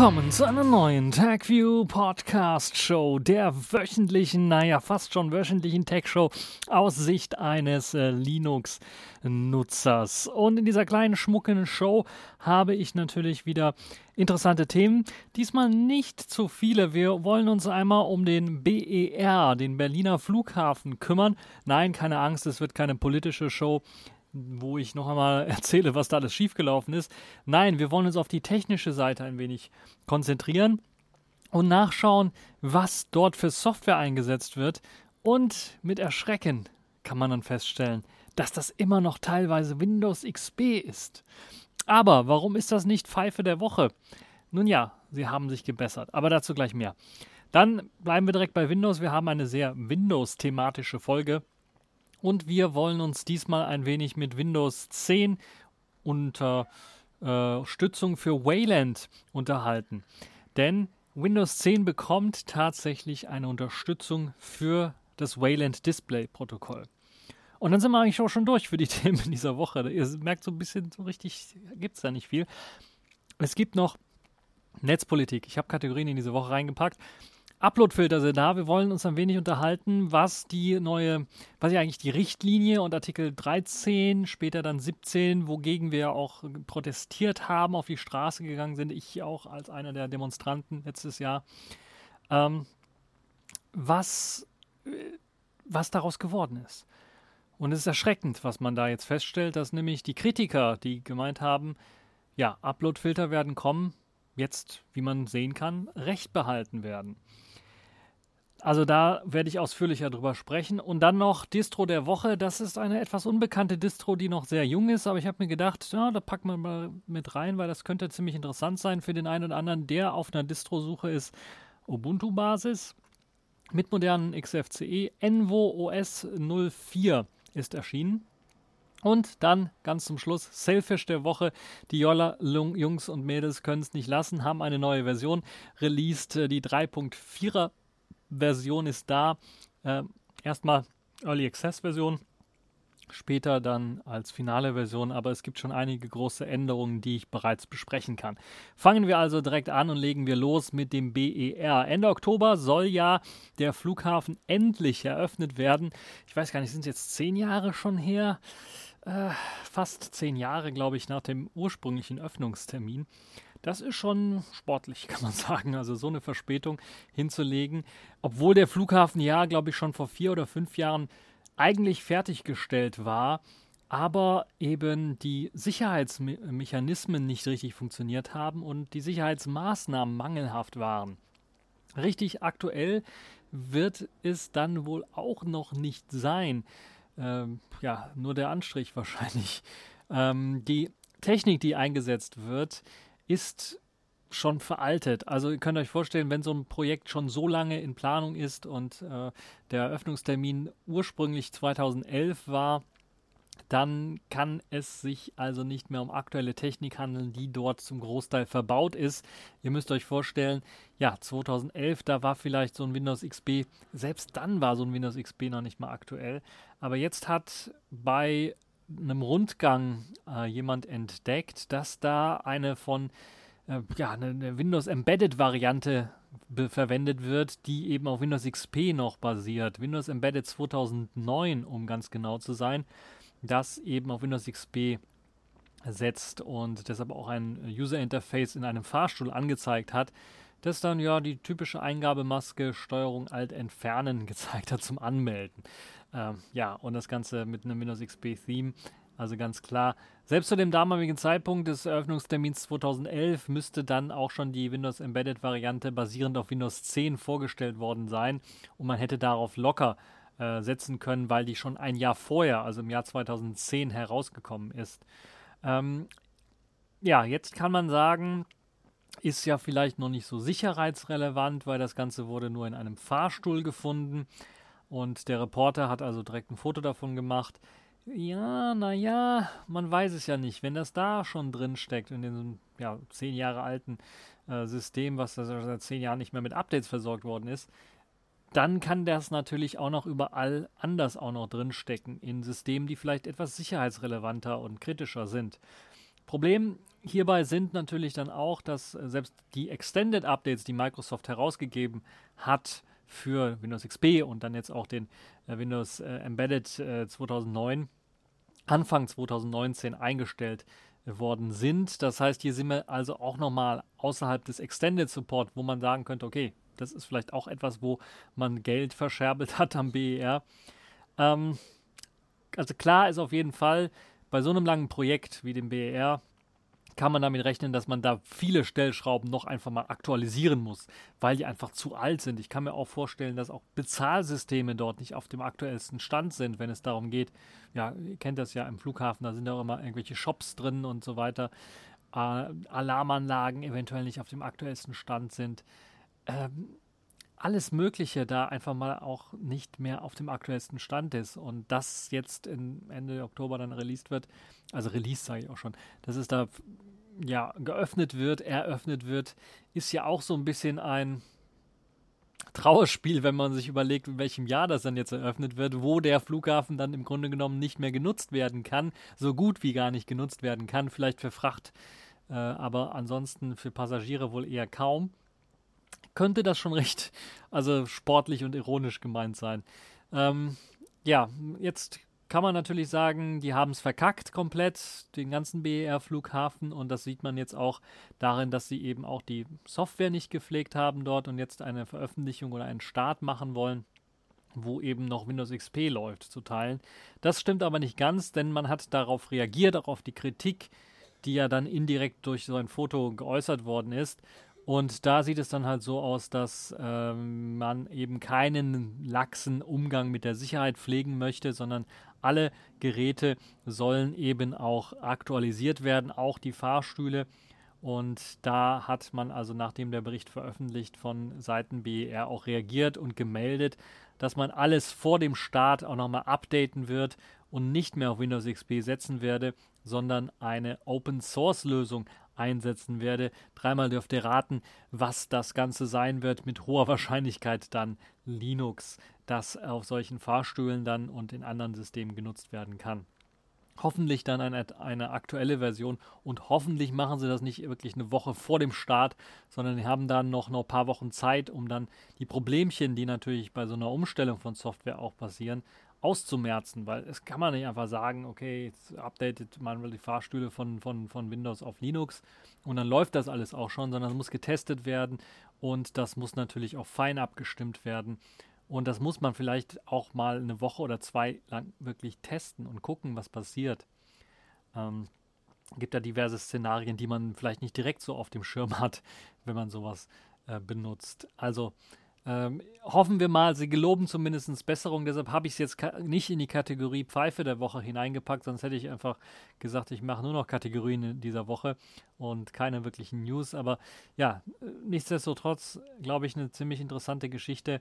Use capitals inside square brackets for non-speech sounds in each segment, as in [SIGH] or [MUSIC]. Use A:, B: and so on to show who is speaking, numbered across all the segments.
A: willkommen zu einer neuen TechView Podcast Show, der wöchentlichen, naja, fast schon wöchentlichen Tech Show aus Sicht eines äh, Linux-Nutzers. Und in dieser kleinen schmucken Show habe ich natürlich wieder interessante Themen. Diesmal nicht zu viele. Wir wollen uns einmal um den BER, den Berliner Flughafen, kümmern. Nein, keine Angst, es wird keine politische Show wo ich noch einmal [LAUGHS] erzähle, was da alles schiefgelaufen ist. Nein, wir wollen uns auf die technische Seite ein wenig konzentrieren und nachschauen, was dort für Software eingesetzt wird. Und mit Erschrecken kann man dann feststellen, dass das immer noch teilweise Windows XP ist. Aber warum ist das nicht Pfeife der Woche? Nun ja, sie haben sich gebessert, aber dazu gleich mehr. Dann bleiben wir direkt bei Windows. Wir haben eine sehr Windows-thematische Folge und wir wollen uns diesmal ein wenig mit Windows 10 unter äh, Stützung für Wayland unterhalten. Denn Windows 10 bekommt tatsächlich eine Unterstützung für das Wayland Display Protokoll. Und dann sind wir eigentlich auch schon durch für die [LAUGHS] Themen dieser Woche. Ihr merkt so ein bisschen, so richtig gibt es da nicht viel. Es gibt noch Netzpolitik. Ich habe Kategorien in diese Woche reingepackt. Uploadfilter sind da. Wir wollen uns ein wenig unterhalten, was die neue, was ja eigentlich die Richtlinie und Artikel 13, später dann 17, wogegen wir auch protestiert haben, auf die Straße gegangen sind. Ich auch als einer der Demonstranten letztes Jahr. Ähm, was, äh, was daraus geworden ist. Und es ist erschreckend, was man da jetzt feststellt, dass nämlich die Kritiker, die gemeint haben, ja, Uploadfilter werden kommen, jetzt, wie man sehen kann, recht behalten werden. Also da werde ich ausführlicher drüber sprechen. Und dann noch Distro der Woche. Das ist eine etwas unbekannte Distro, die noch sehr jung ist. Aber ich habe mir gedacht, ja, da packen wir mal mit rein, weil das könnte ziemlich interessant sein für den einen oder anderen, der auf einer Distro-Suche ist. Ubuntu-Basis mit modernen XFCE. Envo OS 04 ist erschienen. Und dann ganz zum Schluss Selfish der Woche. Die Jolla Jungs und Mädels können es nicht lassen, haben eine neue Version released, äh, die 3.4er Version ist da. Äh, erstmal Early Access Version, später dann als finale Version, aber es gibt schon einige große Änderungen, die ich bereits besprechen kann. Fangen wir also direkt an und legen wir los mit dem BER. Ende Oktober soll ja der Flughafen endlich eröffnet werden. Ich weiß gar nicht, sind es jetzt zehn Jahre schon her? Äh, fast zehn Jahre, glaube ich, nach dem ursprünglichen Öffnungstermin. Das ist schon sportlich, [LAUGHS] kann man sagen. Also so eine Verspätung hinzulegen, obwohl der Flughafen ja, glaube ich, schon vor vier oder fünf Jahren eigentlich fertiggestellt war, aber eben die Sicherheitsmechanismen nicht richtig funktioniert haben und die Sicherheitsmaßnahmen mangelhaft waren. Richtig aktuell wird es dann wohl auch noch nicht sein. Ähm, ja, nur der Anstrich [LAUGHS] wahrscheinlich. Ähm, die Technik, die eingesetzt wird, ist schon veraltet. Also ihr könnt euch vorstellen, wenn so ein Projekt schon so lange in Planung ist und äh, der Eröffnungstermin ursprünglich 2011 war, dann kann es sich also nicht mehr um aktuelle Technik handeln, die dort zum Großteil verbaut ist. Ihr müsst euch vorstellen, ja, 2011, da war vielleicht so ein Windows XP, selbst dann war so ein Windows XP noch nicht mal aktuell. Aber jetzt hat bei einem Rundgang äh, jemand entdeckt, dass da eine von äh, ja, eine, eine Windows Embedded Variante verwendet wird, die eben auf Windows XP noch basiert. Windows Embedded 2009, um ganz genau zu sein, das eben auf Windows XP setzt und deshalb auch ein User Interface in einem Fahrstuhl angezeigt hat, das dann ja die typische Eingabemaske Steuerung Alt entfernen [LAUGHS] gezeigt hat zum Anmelden. Ähm, ja, und das Ganze mit einem Windows XP Theme. Also ganz klar, selbst zu dem damaligen Zeitpunkt des Eröffnungstermins 2011 müsste dann auch schon die Windows Embedded Variante basierend auf Windows 10 vorgestellt worden sein und man hätte darauf locker äh, setzen können, weil die schon ein Jahr vorher, also im Jahr 2010 herausgekommen ist. Ähm, ja, jetzt kann man sagen, ist ja vielleicht noch nicht so sicherheitsrelevant, weil das Ganze wurde nur in einem Fahrstuhl gefunden. Und der Reporter hat also direkt ein Foto davon gemacht. Ja, naja, man weiß es ja nicht. Wenn das da schon drin steckt, in diesem ja, zehn Jahre alten äh, System, was seit zehn Jahren nicht mehr mit Updates versorgt worden ist, dann kann das natürlich auch noch überall anders auch noch drinstecken, in Systemen, die vielleicht etwas sicherheitsrelevanter und kritischer sind. Problem hierbei sind natürlich dann auch, dass äh, selbst die Extended Updates, die Microsoft herausgegeben hat für Windows XP und dann jetzt auch den äh, Windows äh, Embedded äh, 2009, Anfang 2019 eingestellt worden sind. Das heißt, hier sind wir also auch nochmal außerhalb des Extended Support, wo man sagen könnte, okay, das ist vielleicht auch etwas, wo man Geld verscherbelt [LAUGHS] hat am BER. Ähm, also klar ist auf jeden Fall, bei so einem langen Projekt wie dem BER kann man damit rechnen, dass man da viele Stellschrauben noch einfach mal aktualisieren muss, weil die einfach zu alt sind. Ich kann mir auch vorstellen, dass auch Bezahlsysteme dort nicht auf dem aktuellsten Stand sind, wenn es darum geht. Ja, ihr kennt das ja im Flughafen, da sind ja auch immer irgendwelche Shops drin und so weiter. Äh, Alarmanlagen eventuell nicht auf dem aktuellsten Stand sind. Ähm, alles Mögliche da einfach mal auch nicht mehr auf dem aktuellsten Stand ist und das jetzt Ende Oktober dann released wird, also released sage ich auch schon, dass es da ja geöffnet wird, eröffnet wird, ist ja auch so ein bisschen ein Trauerspiel, wenn man sich überlegt, in welchem Jahr das dann jetzt eröffnet wird, wo der Flughafen dann im Grunde genommen nicht mehr genutzt werden kann, so gut wie gar nicht genutzt werden kann, vielleicht für Fracht, äh, aber ansonsten für Passagiere wohl eher kaum könnte das schon recht, also sportlich und ironisch gemeint sein. Ähm, ja, jetzt kann man natürlich sagen, die haben es verkackt komplett, den ganzen BER-Flughafen. Und das sieht man jetzt auch darin, dass sie eben auch die Software nicht gepflegt haben dort und jetzt eine Veröffentlichung oder einen Start machen wollen, wo eben noch Windows XP läuft, zu teilen. Das stimmt aber nicht ganz, denn man hat darauf reagiert, auch auf die Kritik, die ja dann indirekt durch so ein Foto geäußert worden ist. Und da sieht es dann halt so aus, dass ähm, man eben keinen laxen Umgang mit der Sicherheit pflegen möchte, sondern alle Geräte sollen eben auch aktualisiert werden, auch die Fahrstühle. Und da hat man also, nachdem der Bericht veröffentlicht von Seiten BER auch reagiert und gemeldet, dass man alles vor dem Start auch nochmal updaten wird und nicht mehr auf Windows XP setzen werde, sondern eine Open Source Lösung einsetzen werde. Dreimal dürft ihr raten, was das Ganze sein wird. Mit hoher Wahrscheinlichkeit dann Linux, das auf solchen Fahrstühlen dann und in anderen Systemen genutzt werden kann. Hoffentlich dann eine, eine aktuelle Version und hoffentlich machen sie das nicht wirklich eine Woche vor dem Start, sondern haben dann noch, noch ein paar Wochen Zeit, um dann die Problemchen, die natürlich bei so einer Umstellung von Software auch passieren, auszumerzen, weil es kann man nicht einfach sagen, okay, jetzt updatet man die Fahrstühle von, von, von Windows auf Linux und dann läuft das alles auch schon, sondern es muss getestet werden und das muss natürlich auch fein abgestimmt werden. Und das muss man vielleicht auch mal eine Woche oder zwei lang wirklich testen und gucken, was passiert. Ähm, gibt da diverse Szenarien, die man vielleicht nicht direkt so auf dem Schirm hat, [LAUGHS] wenn man sowas äh, benutzt. Also ähm, hoffen wir mal, sie geloben zumindest Besserung. Deshalb habe ich es jetzt nicht in die Kategorie Pfeife der Woche hineingepackt, sonst hätte ich einfach gesagt, ich mache nur noch Kategorien in dieser Woche und keine wirklichen News. Aber ja, nichtsdestotrotz glaube ich eine ziemlich interessante Geschichte.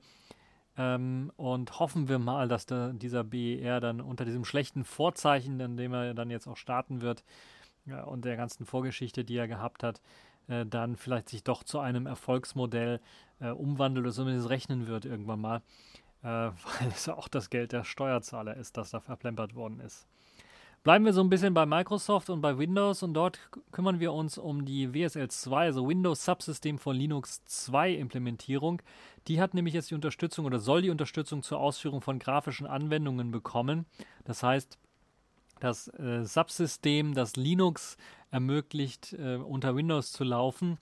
A: Ähm, und hoffen wir mal, dass da dieser BER dann unter diesem schlechten Vorzeichen, in dem er dann jetzt auch starten wird, ja, und der ganzen Vorgeschichte, die er gehabt hat, äh, dann vielleicht sich doch zu einem Erfolgsmodell äh, umwandelt oder zumindest rechnen wird irgendwann mal, äh, [LAUGHS] weil es auch das Geld der Steuerzahler ist, das da verplempert worden ist. Bleiben wir so ein bisschen bei Microsoft und bei Windows und dort kümmern wir uns um die WSL 2, also Windows Subsystem von Linux 2 Implementierung. Die hat nämlich jetzt die Unterstützung oder soll die Unterstützung zur Ausführung von grafischen Anwendungen bekommen. Das heißt, das äh, Subsystem, das Linux ermöglicht, äh, unter Windows zu laufen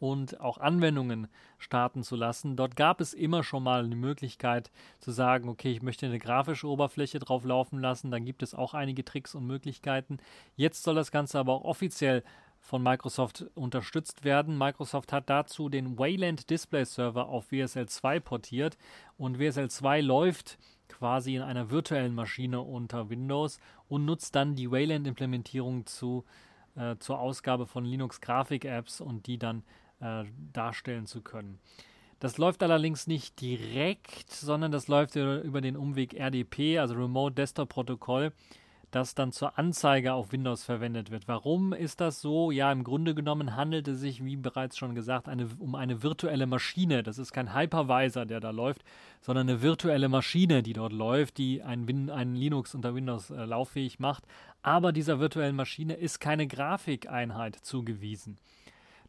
A: und auch Anwendungen starten zu lassen. Dort gab es immer schon mal die Möglichkeit zu sagen, okay, ich möchte eine grafische Oberfläche drauf laufen lassen. Dann gibt es auch einige Tricks und Möglichkeiten. Jetzt soll das Ganze aber auch offiziell von Microsoft unterstützt werden. Microsoft hat dazu den Wayland Display Server auf WSL 2 portiert und WSL 2 läuft quasi in einer virtuellen Maschine unter Windows und nutzt dann die Wayland-Implementierung zu, äh, zur Ausgabe von Linux-Grafik-Apps und die dann äh, darstellen zu können. Das läuft allerdings nicht direkt, sondern das läuft über den Umweg RDP, also Remote Desktop Protokoll. Das dann zur Anzeige auf Windows verwendet wird. Warum ist das so? Ja, im Grunde genommen handelt es sich, wie bereits schon gesagt, eine, um eine virtuelle Maschine. Das ist kein Hypervisor, der da läuft, sondern eine virtuelle Maschine, die dort läuft, die ein, Win ein Linux unter Windows äh, lauffähig macht. Aber dieser virtuellen Maschine ist keine Grafikeinheit zugewiesen.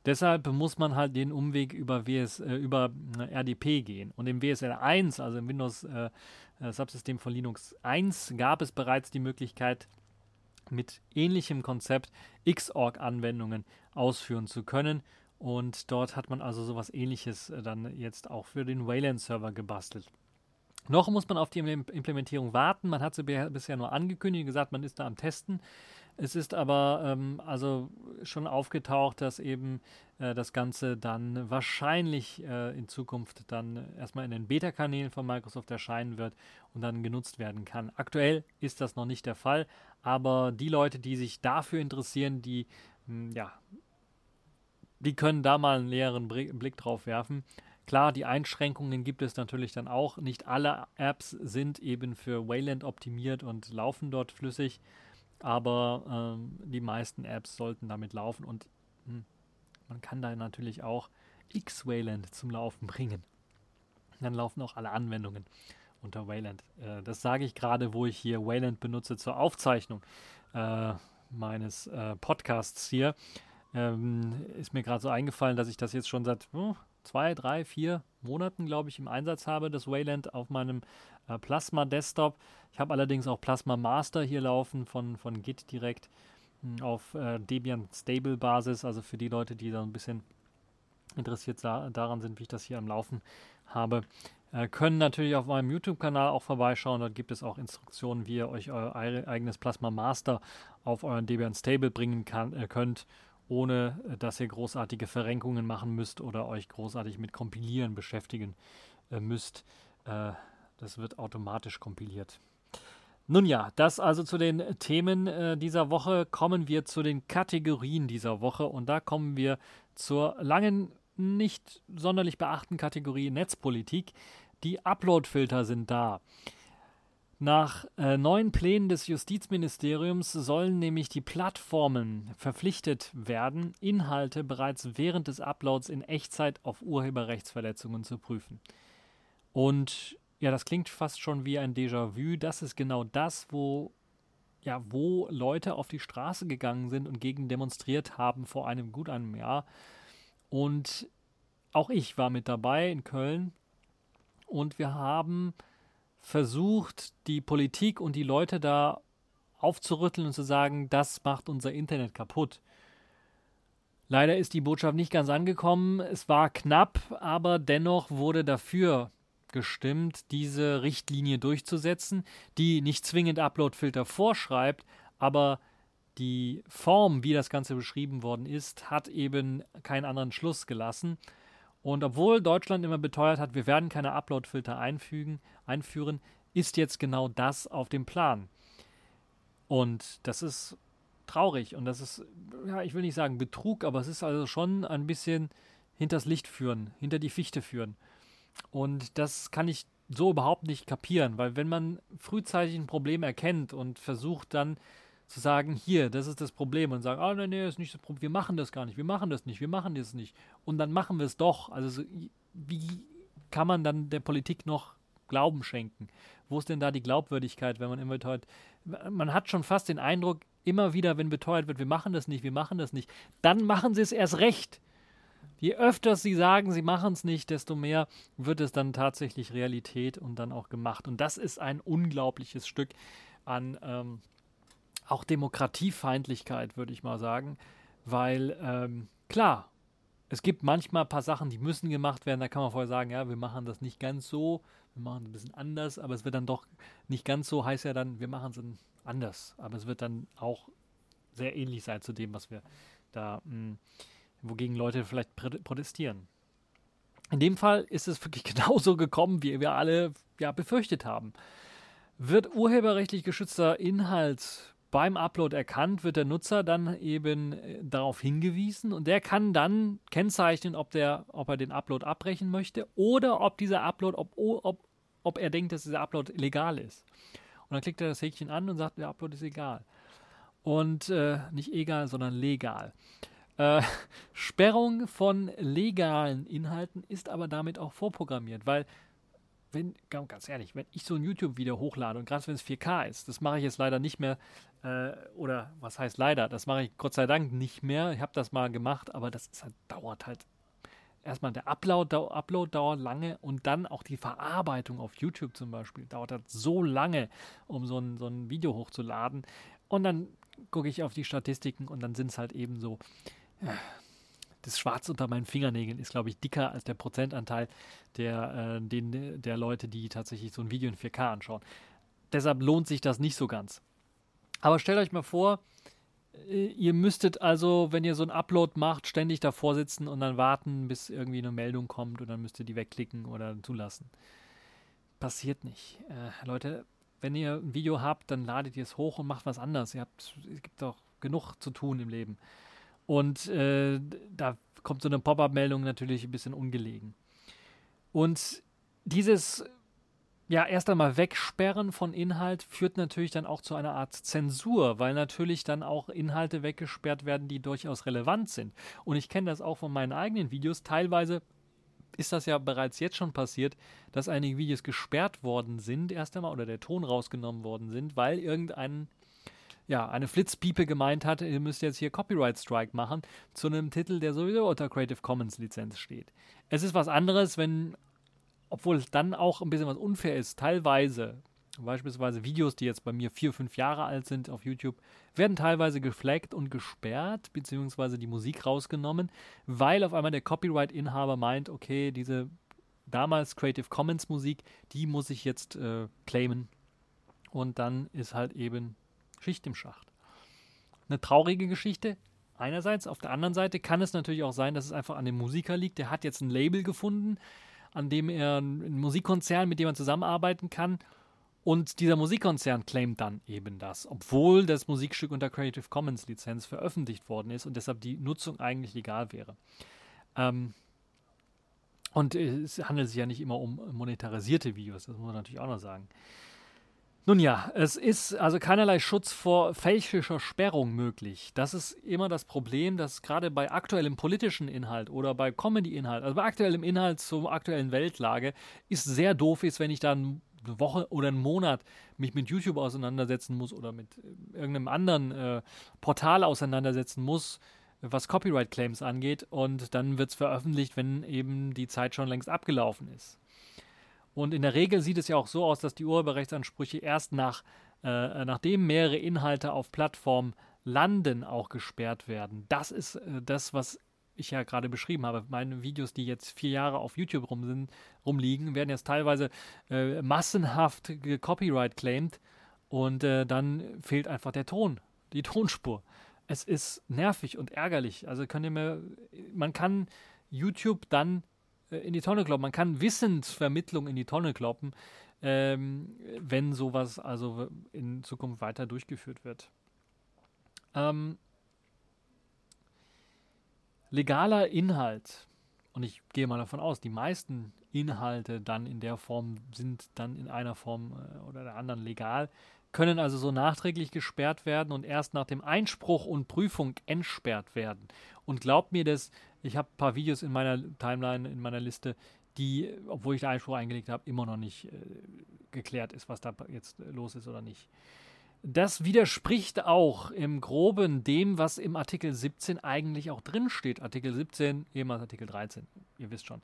A: Deshalb muss man halt den Umweg über, WS, äh, über äh, RDP gehen. Und im WSL 1, also im Windows äh, Subsystem von Linux 1, gab es bereits die Möglichkeit, mit ähnlichem Konzept Xorg-Anwendungen ausführen zu können. Und dort hat man also sowas ähnliches äh, dann jetzt auch für den Wayland-Server gebastelt. Noch muss man auf die Implementierung warten. Man hat sie bisher nur angekündigt, gesagt, man ist da am Testen. Es ist aber ähm, also schon aufgetaucht, dass eben äh, das Ganze dann wahrscheinlich äh, in Zukunft dann erstmal in den Beta-Kanälen von Microsoft erscheinen wird und dann genutzt werden kann. Aktuell ist das noch nicht der Fall, aber die Leute, die sich dafür interessieren, die mh, hm, ja, die können da mal einen näheren Blick drauf werfen. Klar, die Einschränkungen gibt es natürlich dann auch. Nicht alle Apps sind eben für Wayland optimiert und laufen dort flüssig aber ähm, die meisten Apps sollten damit laufen und hm, man kann da natürlich auch X-Wayland zum Laufen bringen. Dann laufen auch alle Anwendungen unter Wayland. Äh, das sage ich gerade, wo ich hier Wayland benutze zur Aufzeichnung äh, meines äh, Podcasts hier. Ähm, ist mir gerade so eingefallen, dass ich das jetzt schon seit oh, zwei, drei, vier Monaten, glaube ich, im Einsatz habe, das Wayland auf meinem äh, Plasma Desktop. Ich habe allerdings auch Plasma Master hier laufen von, von Git direkt hm, auf äh, Debian Stable Basis, also für die Leute, die da ein bisschen interessiert daran sind, wie ich das hier am Laufen habe, äh, können natürlich auf meinem YouTube-Kanal auch vorbeischauen. Dort gibt es auch Instruktionen, wie ihr euch euer eigenes Plasma Master auf euren Debian Stable bringen kann, äh, könnt, ohne äh, dass ihr großartige Verrenkungen machen müsst oder euch großartig mit Kompilieren beschäftigen äh, müsst. Äh, das wird automatisch kompiliert. Nun ja, das also zu den Themen äh, dieser Woche. Kommen wir zu den Kategorien dieser Woche und da kommen wir zur langen, nicht sonderlich beachten Kategorie Netzpolitik. Die Uploadfilter sind da. Nach äh, neuen Plänen des Justizministeriums sollen nämlich die Plattformen verpflichtet werden, Inhalte bereits während des Uploads in Echtzeit auf Urheberrechtsverletzungen zu prüfen. Und ja, das klingt fast schon wie ein Déjà-vu. Das ist genau das, wo, ja, wo Leute auf die Straße gegangen sind und gegen demonstriert haben vor einem gut einem Jahr. Und auch ich war mit dabei in Köln. Und wir haben versucht, die Politik und die Leute da aufzurütteln und zu sagen, das macht unser Internet kaputt. Leider ist die Botschaft nicht ganz angekommen. Es war knapp, aber dennoch wurde dafür gestimmt, diese Richtlinie durchzusetzen, die nicht zwingend Uploadfilter vorschreibt, aber die Form, wie das Ganze beschrieben worden ist, hat eben keinen anderen Schluss gelassen. Und obwohl Deutschland immer beteuert hat, wir werden keine Uploadfilter einfügen, einführen, ist jetzt genau das auf dem Plan. Und das ist traurig und das ist, ja, ich will nicht sagen Betrug, aber es ist also schon ein bisschen hinters Licht führen, hinter die Fichte führen. Und das kann ich so überhaupt nicht kapieren, weil wenn man frühzeitig ein Problem erkennt und versucht dann zu sagen, hier, das ist das Problem und sagen, ah, oh, nee, ist nicht das Problem, wir machen das gar nicht, wir machen das nicht, wir machen das nicht. Und dann machen wir es doch. Also so, wie kann man dann der Politik noch Glauben schenken? Wo ist denn da die Glaubwürdigkeit, wenn man immer beteuert? Man hat schon fast den Eindruck, immer wieder, wenn beteuert wird, wir machen das nicht, wir machen das nicht, dann machen sie es erst recht. Je öfter sie sagen, sie machen es nicht, desto mehr wird es dann tatsächlich Realität und dann auch gemacht. Und das ist ein unglaubliches Stück an ähm, auch Demokratiefeindlichkeit, würde ich mal sagen. Weil, ähm, klar, es gibt manchmal ein paar Sachen, die müssen gemacht werden. Da kann man vorher sagen, ja, wir machen das nicht ganz so, wir machen es ein bisschen anders, aber es wird dann doch nicht ganz so, heißt ja dann, wir machen es anders. Aber es wird dann auch sehr ähnlich sein zu dem, was wir da mh, hm, wogegen Leute vielleicht protestieren. In dem Fall ist es wirklich [LAUGHS] genauso gekommen, wie wir alle ja befürchtet haben. Wird urheberrechtlich geschützter Inhalt beim Upload erkannt, wird der Nutzer dann eben äh, darauf hingewiesen und der kann dann kennzeichnen, ob, der, ob er den Upload abbrechen möchte oder ob dieser Upload, ob, ob, ob er denkt, dass dieser Upload legal ist. Und dann klickt er das Häkchen an und sagt, der Upload ist egal. Und äh, nicht egal, sondern legal. Äh, [LAUGHS] Sperrung von legalen Inhalten ist aber damit auch vorprogrammiert, weil wenn, ganz ehrlich, wenn ich so ein YouTube-Video hochlade und gerade wenn es 4K ist, das mache ich jetzt leider nicht mehr, äh, oder was heißt leider, das mache ich Gott sei Dank nicht mehr. Ich habe das mal gemacht, aber das halt, dauert halt. Erstmal der Upload, Upload dauert lange und dann auch die Verarbeitung auf YouTube zum Beispiel dauert halt so lange, um so ein, so ein Video hochzuladen. Und dann gucke ich auf die Statistiken und dann sind es halt eben so das Schwarz unter meinen Fingernägeln ist, glaube ich, dicker als der Prozentanteil der, äh, den, der Leute, die tatsächlich so ein Video in 4K anschauen. Deshalb lohnt sich das nicht so ganz. Aber stellt euch mal vor, äh, ihr müsstet also, wenn ihr so ein Upload macht, ständig davor sitzen und dann warten, bis irgendwie eine Meldung kommt und dann müsst ihr die wegklicken oder zulassen. Passiert nicht. Äh, Leute, wenn ihr ein Video habt, dann ladet ihr es hoch und macht was anderes. Ihr habt, es gibt doch genug zu tun im Leben. Und äh, da kommt so eine Pop-up-Meldung natürlich ein bisschen ungelegen. Und dieses ja, erst einmal Wegsperren von Inhalt führt natürlich dann auch zu einer Art Zensur, weil natürlich dann auch Inhalte weggesperrt werden, die durchaus relevant sind. Und ich kenne das auch von meinen eigenen Videos. Teilweise ist das ja bereits jetzt schon passiert, dass einige Videos gesperrt worden sind, erst einmal, oder der Ton rausgenommen worden sind, weil irgendein ja, eine Flitzpiepe gemeint hat, ihr müsst jetzt hier Copyright Strike machen zu einem Titel, der sowieso unter Creative Commons Lizenz steht. Es ist was anderes, wenn, obwohl es dann auch ein bisschen was unfair ist, teilweise, beispielsweise Videos, die jetzt bei mir vier, fünf Jahre alt sind auf YouTube, werden teilweise geflaggt und gesperrt, beziehungsweise die Musik rausgenommen, weil auf einmal der Copyright-Inhaber meint, okay, diese damals Creative Commons Musik, die muss ich jetzt äh, claimen. Und dann ist halt eben Schicht im Schacht. Eine traurige Geschichte. Einerseits, auf der anderen Seite kann es natürlich auch sein, dass es einfach an dem Musiker liegt. Der hat jetzt ein Label gefunden, an dem er ein Musikkonzern, mit dem man zusammenarbeiten kann. Und dieser Musikkonzern claimt dann eben das, obwohl das Musikstück unter Creative Commons Lizenz veröffentlicht worden ist und deshalb die Nutzung eigentlich legal wäre. Ähm, und es handelt sich ja nicht immer um monetarisierte Videos, das muss man natürlich auch noch sagen. Nun ja, es ist also keinerlei Schutz vor fälschischer Sperrung möglich. Das ist immer das Problem, dass gerade bei aktuellem politischen Inhalt oder bei Comedy-Inhalt, also bei aktuellem Inhalt zur aktuellen Weltlage, ist sehr doof ist, wenn ich dann eine Woche oder einen Monat mich mit YouTube auseinandersetzen muss oder mit äh, irgendeinem anderen äh, Portal auseinandersetzen muss, was Copyright-Claims angeht und dann wird es veröffentlicht, wenn eben die Zeit schon längst abgelaufen ist. Und in der Regel sieht es ja auch so aus, dass die Urheberrechtsansprüche erst nach, äh, nachdem mehrere Inhalte auf Plattformen landen, auch gesperrt werden. Das ist äh, das, was ich ja gerade beschrieben habe. Meine Videos, die jetzt vier Jahre auf YouTube rum sind, rumliegen, werden jetzt teilweise äh, massenhaft Copyright claimed und äh, dann fehlt einfach der Ton, die [LAUGHS] Tonspur. Es ist nervig und ärgerlich. Also könnt ihr mir, man kann YouTube dann in die Tonne kloppen. Man kann Wissensvermittlung in die Tonne kloppen, ähm, wenn sowas also in Zukunft weiter durchgeführt wird. Ähm, legaler Inhalt, und ich gehe mal davon aus, die meisten Inhalte dann in der Form sind dann in einer Form äh, oder der anderen legal, können also so nachträglich gesperrt werden und erst nach dem Einspruch und Prüfung entsperrt werden. Und glaubt mir das, ich habe ein paar Videos in meiner Timeline, in meiner Liste, die, obwohl ich den Einspruch eingelegt habe, immer noch nicht äh, geklärt ist, was da jetzt äh, los ist oder nicht. Das widerspricht auch im Groben dem, was im Artikel 17 eigentlich auch drinsteht. Artikel 17, ehemals Artikel 13, ihr wisst schon.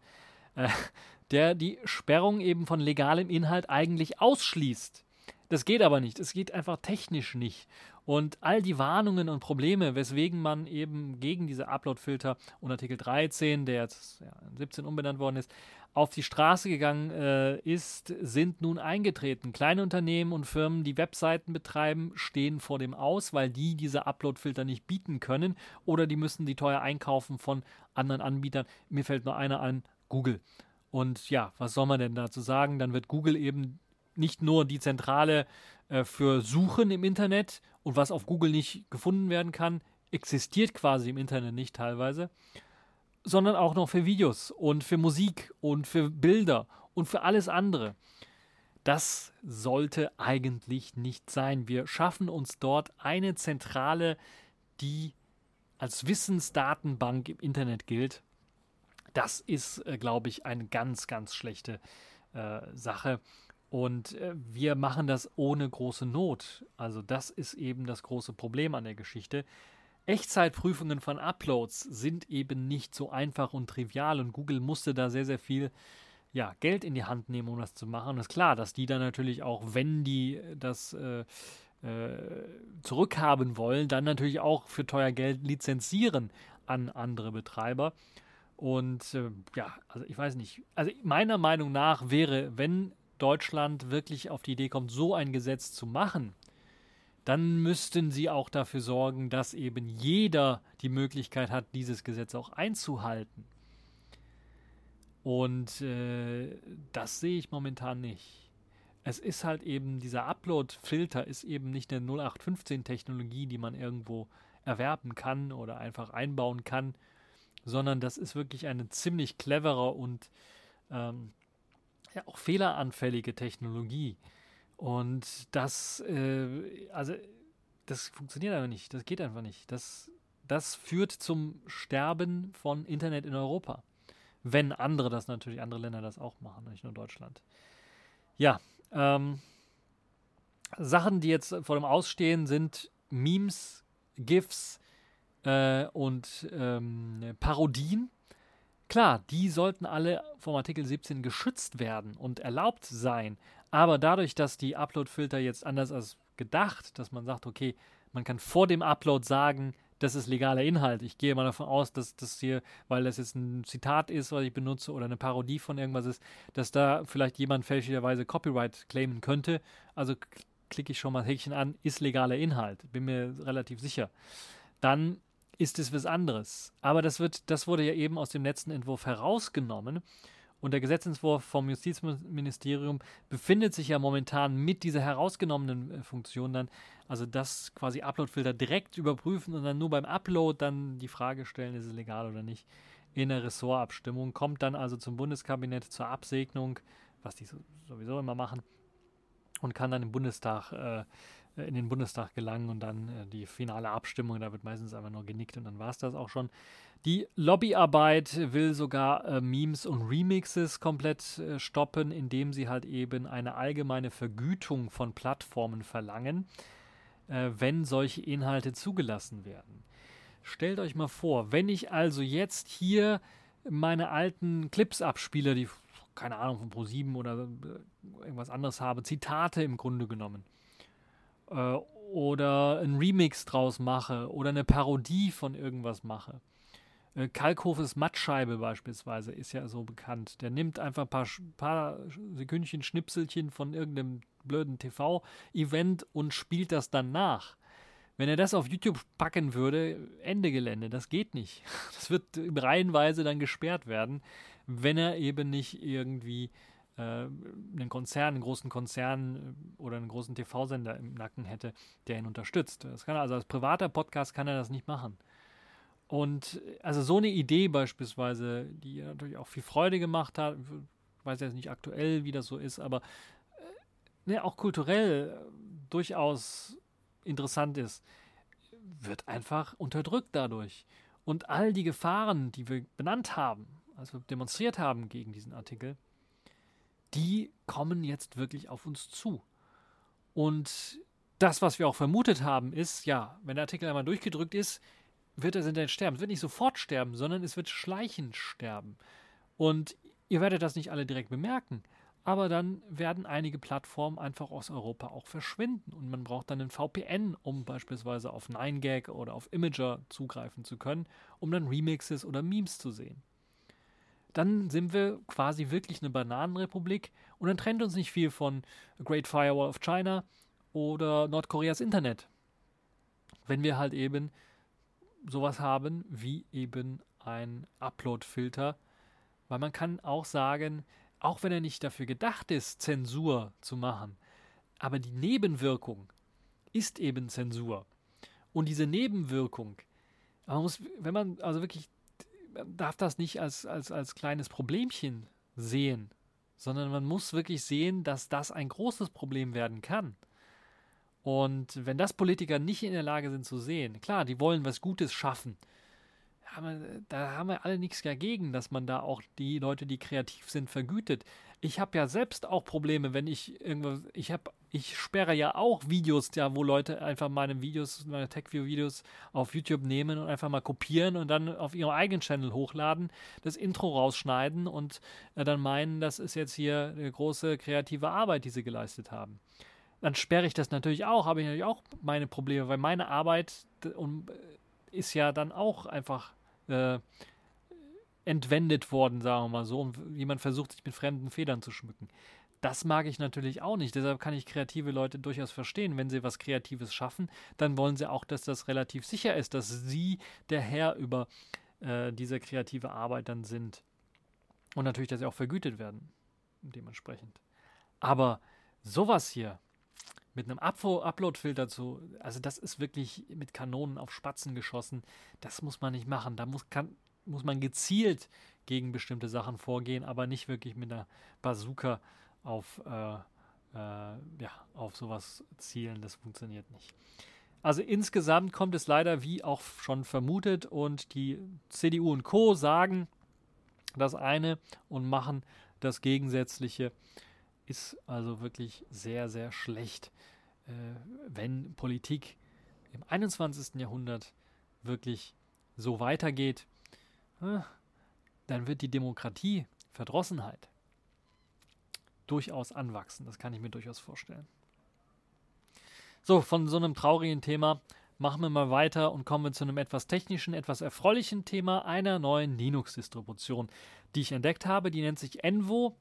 A: Äh, [LAUGHS] der die Sperrung eben von legalem Inhalt eigentlich ausschließt. Das geht aber nicht. Es geht einfach technisch nicht. Und all die Warnungen und Probleme, weswegen man eben gegen diese Upload-Filter und Artikel 13, der jetzt ja, 17 umbenannt worden ist, auf die Straße gegangen äh, ist, sind nun eingetreten. Kleine Unternehmen und Firmen, die Webseiten betreiben, stehen vor dem Aus, weil die diese Upload-Filter nicht bieten können oder die müssen die teuer einkaufen von anderen Anbietern. Mir fällt nur einer an, Google. Und ja, was soll man denn dazu sagen? Dann wird Google eben nicht nur die Zentrale äh, für Suchen im Internet und was auf Google nicht gefunden werden kann, existiert quasi im Internet nicht teilweise, sondern auch noch für Videos und für Musik und für Bilder und für alles andere. Das sollte eigentlich nicht sein. Wir schaffen uns dort eine Zentrale, die als Wissensdatenbank im Internet gilt. Das ist, äh, glaube ich, eine ganz, ganz schlechte äh, Sache. Und äh, wir machen das ohne große Not. Also das ist eben das große Problem an der Geschichte. Echtzeitprüfungen von Uploads sind eben nicht so einfach und trivial und Google musste da sehr, sehr viel ja, Geld in die Hand nehmen, um das zu machen. Und es ist klar, dass die dann natürlich auch, wenn die das äh, äh, zurückhaben wollen, dann natürlich auch für teuer Geld lizenzieren an andere Betreiber. Und äh, ja, also ich weiß nicht. Also meiner Meinung nach wäre, wenn Deutschland wirklich auf die Idee kommt, so ein Gesetz zu machen, dann müssten sie auch dafür sorgen, dass eben jeder die Möglichkeit hat, dieses Gesetz auch einzuhalten. Und äh, das sehe ich momentan nicht. Es ist halt eben, dieser Upload-Filter ist eben nicht eine 0815-Technologie, die man irgendwo erwerben kann oder einfach einbauen kann, sondern das ist wirklich eine ziemlich clevere und ähm, auch fehleranfällige Technologie. Und das, äh, also, das funktioniert einfach nicht. Das geht einfach nicht. Das, das führt zum Sterben von Internet in Europa. Wenn andere das natürlich, andere Länder das auch machen, nicht nur Deutschland. Ja, ähm, Sachen, die jetzt vor dem Ausstehen, sind Memes, GIFs äh, und ähm, Parodien. Klar, die sollten alle vom Artikel 17 geschützt werden und erlaubt sein. Aber dadurch, dass die Upload-Filter jetzt anders als gedacht, dass man sagt, okay, man kann vor dem Upload sagen, das ist legaler Inhalt. Ich gehe mal davon aus, dass das hier, weil das jetzt ein Zitat ist, was ich benutze, oder eine Parodie von irgendwas ist, dass da vielleicht jemand fälschlicherweise Copyright claimen könnte. Also klicke ich schon mal Häkchen an, ist legaler Inhalt. Bin mir relativ sicher. Dann ist es was anderes. Aber das wird, das wurde ja eben aus dem letzten Entwurf herausgenommen. Und der Gesetzentwurf vom Justizministerium befindet sich ja momentan mit dieser herausgenommenen äh, Funktion dann, also das quasi Uploadfilter direkt überprüfen und dann nur beim Upload dann die Frage stellen, ist es legal oder nicht, in der Ressortabstimmung, kommt dann also zum Bundeskabinett zur Absegnung, was die sowieso immer machen, und kann dann im Bundestag äh, in den Bundestag gelangen und dann äh, die finale Abstimmung, da wird meistens einfach nur genickt und dann war es das auch schon. Die Lobbyarbeit will sogar äh, Memes und Remixes komplett äh, stoppen, indem sie halt eben eine allgemeine Vergütung von Plattformen verlangen, wenn solche Inhalte zugelassen werden. Stellt euch mal vor, wenn ich also jetzt hier meine alten Clips abspiele, die keine Ahnung von Pro7 oder irgendwas anderes habe, Zitate im Grunde genommen äh, oder ein Remix draus mache oder eine Parodie von irgendwas mache. Äh, Kalkhofes Mattscheibe beispielsweise ist ja so bekannt. Der nimmt einfach ein paar, paar Sekündchen, Schnipselchen von irgendeinem blöden TV-Event und spielt das dann nach. Wenn er das auf YouTube packen würde, Ende Gelände, das geht nicht. [LAUGHS] Das wird reihenweise dann gesperrt werden, wenn er eben nicht irgendwie äh, einen Konzern, einen großen Konzern äh, oder einen großen TV-Sender im Nacken hätte, der ihn unterstützt. Das kann er, also als privater Podcast kann er das nicht machen. Und also so eine Idee beispielsweise, die natürlich auch viel Freude gemacht hat, ich weiß jetzt nicht aktuell, wie das so ist, aber äh, ne, auch kulturell äh, durchaus interessant ist, wird einfach unterdrückt dadurch. Und all die Gefahren, die wir benannt haben, also demonstriert haben gegen diesen Artikel, die kommen jetzt wirklich auf uns zu. Und das, was wir auch vermutet haben, ist, ja, wenn der Artikel einmal durchgedrückt ist, wird das Internet sterben. Es wird nicht sofort sterben, sondern es wird schleichend sterben. Und ihr werdet das nicht alle direkt bemerken, aber dann werden einige Plattformen einfach aus Europa auch verschwinden und man braucht dann ein VPN, um beispielsweise auf 9gag oder auf Imager zugreifen zu können, um dann Remixes oder Memes zu sehen dann sind wir quasi wirklich eine Bananenrepublik und dann trennt uns nicht viel von Great Firewall of China oder Nordkoreas Internet. Wenn wir halt eben sowas haben wie eben ein Upload-Filter, weil man kann auch sagen, auch wenn er nicht dafür gedacht ist, Zensur zu machen, aber die Nebenwirkung ist eben Zensur. Und diese Nebenwirkung, man muss, wenn man also wirklich darf das nicht als, als, als kleines Problemchen sehen, sondern man muss wirklich sehen, dass das ein großes Problem werden kann. Und wenn das Politiker nicht in der Lage sind zu sehen, klar, die wollen was Gutes schaffen, da haben wir alle nichts dagegen, dass man da auch die Leute, die kreativ sind, vergütet. Ich habe ja selbst auch Probleme, wenn ich irgendwas, ich habe, ich sperre ja auch Videos, ja, wo Leute einfach meine Videos, meine TechView-Videos auf YouTube nehmen und einfach mal kopieren und dann auf ihrem eigenen Channel hochladen, das Intro rausschneiden und äh, dann meinen, das ist jetzt hier eine große kreative Arbeit, die sie geleistet haben dann sperre ich das natürlich auch, habe ich natürlich auch meine Probleme, weil meine Arbeit äh, ist ja dann auch einfach äh, entwendet worden, sagen wir mal so, und jemand versucht sich mit fremden Federn zu schmücken. Das mag ich natürlich auch nicht. Deshalb kann ich kreative Leute durchaus verstehen. Wenn sie was Kreatives schaffen, dann wollen sie auch, dass das relativ sicher ist, dass sie der Herr über äh, diese kreative Arbeit dann sind. Und natürlich, dass sie auch vergütet werden. Dementsprechend. Aber sowas hier, mit einem Upload-Filter zu, also das ist wirklich mit Kanonen auf Spatzen geschossen. Das muss man nicht machen. Da muss, kann, muss man gezielt gegen bestimmte Sachen vorgehen, aber nicht wirklich mit einer Bazooka auf, äh, äh, ja, auf sowas zielen. Das funktioniert nicht. Also insgesamt kommt es leider wie auch schon vermutet und die CDU und Co. sagen das eine und machen das Gegensätzliche ist also wirklich sehr, sehr schlecht, äh, wenn Politik im 21. Jahrhundert wirklich so weitergeht, äh, dann wird die Demokratie, Verdrossenheit, durchaus anwachsen. Das kann ich mir durchaus vorstellen. So, von so einem traurigen Thema machen wir mal weiter und kommen wir zu einem etwas technischen, etwas erfreulichen Thema einer neuen Linux-Distribution, die ich entdeckt habe. Die nennt sich Envo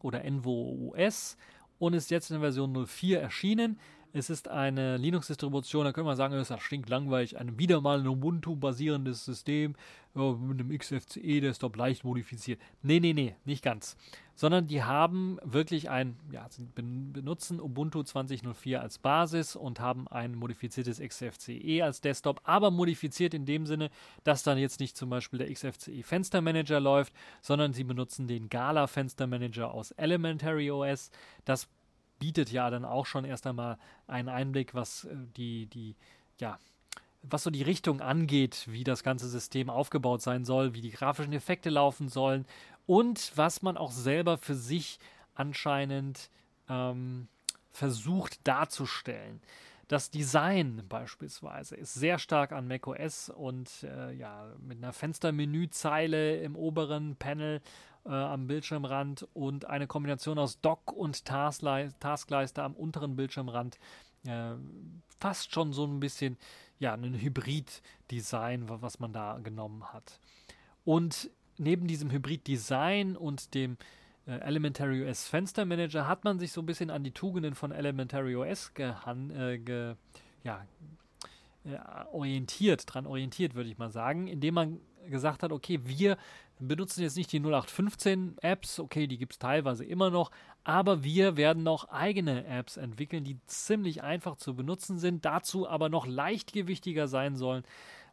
A: oder Envo OS und ist jetzt in Version 04 erschienen. Es ist eine Linux-Distribution, da können wir sagen, es ist stinkt langweilig, ein wieder mal ein Ubuntu-basierendes System mit einem XFCE-Desktop leicht modifiziert. Nee, nee, nee, nicht ganz. Sondern die haben wirklich ein, ja, sie benutzen Ubuntu 20.04 als Basis und haben ein modifiziertes XFCE als Desktop, aber modifiziert in dem Sinne, dass dann jetzt nicht zum Beispiel der XFCE Fenstermanager läuft, sondern sie benutzen den Gala Fenstermanager aus Elementary OS. Das bietet ja dann auch schon erst einmal einen Einblick, was äh, die, die, ja, was so die Richtung angeht, wie das ganze System aufgebaut sein soll, wie die grafischen Effekte laufen sollen und was man auch selber für sich anscheinend ähm, versucht darzustellen. Das Design beispielsweise ist sehr stark an macOS und äh, ja, mit einer Fenstermenüzeile im oberen Panel äh, am Bildschirmrand und eine Kombination aus Dock und Taskleiste am unteren Bildschirmrand. Äh, fast schon so ein bisschen, ja, ein Hybrid-Design, was man da genommen hat. Und neben diesem Hybrid-Design und dem äh, Elementary OS Fenstermanager hat man sich so ein bisschen an die Tugenden von Elementary OS gehan, äh, ge, ja, äh, orientiert, dran orientiert, würde ich mal sagen, indem man gesagt hat, okay, wir benutzen jetzt nicht die 0815 Apps, okay, die gibt es teilweise immer noch, aber wir werden noch eigene Apps entwickeln, die ziemlich einfach zu benutzen sind, dazu aber noch leichtgewichtiger sein sollen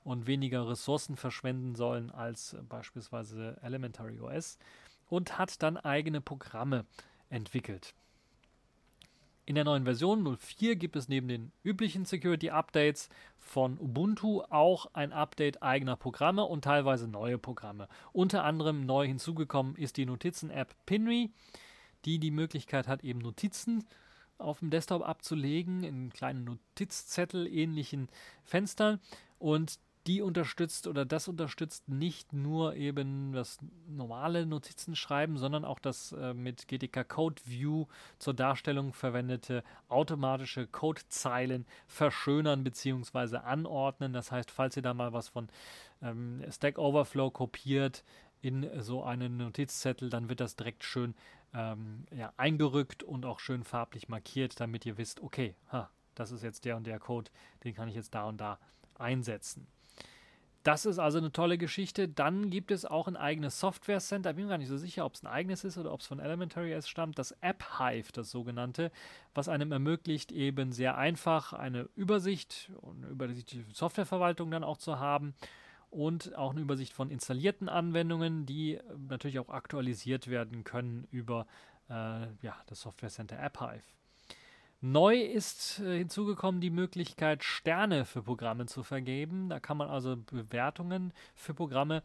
A: und weniger Ressourcen verschwenden sollen als beispielsweise Elementary OS und hat dann eigene Programme entwickelt. In der neuen Version 04 gibt es neben den üblichen Security Updates von Ubuntu auch ein Update eigener Programme und teilweise neue Programme. Unter anderem neu hinzugekommen ist die Notizen-App Pinry, die die Möglichkeit hat, eben Notizen auf dem Desktop abzulegen in kleinen Notizzettel ähnlichen Fenstern und die unterstützt oder das unterstützt nicht nur eben das normale Notizenschreiben, sondern auch das äh, mit GTK Code View zur Darstellung verwendete automatische Codezeilen verschönern bzw. anordnen. Das heißt, falls ihr da mal was von ähm, Stack Overflow kopiert in so einen Notizzettel, dann wird das direkt schön ähm, ja, eingerückt und auch schön farblich markiert, damit ihr wisst, okay, ha, das ist jetzt der und der Code, den kann ich jetzt da und da einsetzen. Das ist also eine tolle Geschichte. Dann gibt es auch ein eigenes Software Center. Bin mir gar nicht so sicher, ob es ein eigenes ist oder ob es von Elementary S stammt. Das App Hive, das sogenannte, was einem ermöglicht, eben sehr einfach eine Übersicht und eine übersichtliche Softwareverwaltung dann auch zu haben und auch eine Übersicht von installierten Anwendungen, die natürlich auch aktualisiert werden können über äh, ja, das Software Center AppHive. Neu ist äh, hinzugekommen die Möglichkeit, Sterne für Programme zu vergeben. Da kann man also Bewertungen für Programme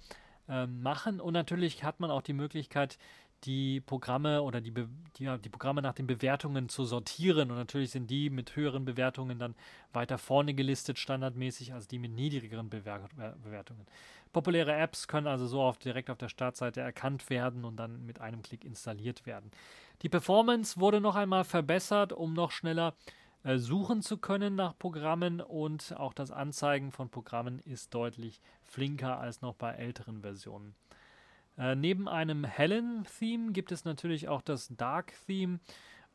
A: äh, machen und natürlich hat man auch die Möglichkeit, die Programme oder die, die, die, Programme nach den Bewertungen zu sortieren. Und natürlich sind die mit höheren Bewertungen dann weiter vorne gelistet, standardmäßig, als die mit niedrigeren Bewer Bewertungen. Populäre Apps können also so auf, direkt auf der Startseite erkannt werden und dann mit einem Klick installiert werden. Die Performance wurde noch einmal verbessert, um noch schneller äh, suchen zu können nach Programmen und auch das Anzeigen von Programmen ist deutlich flinker als noch bei älteren Versionen. Äh, neben einem hellen Theme gibt es natürlich auch das Dark Theme.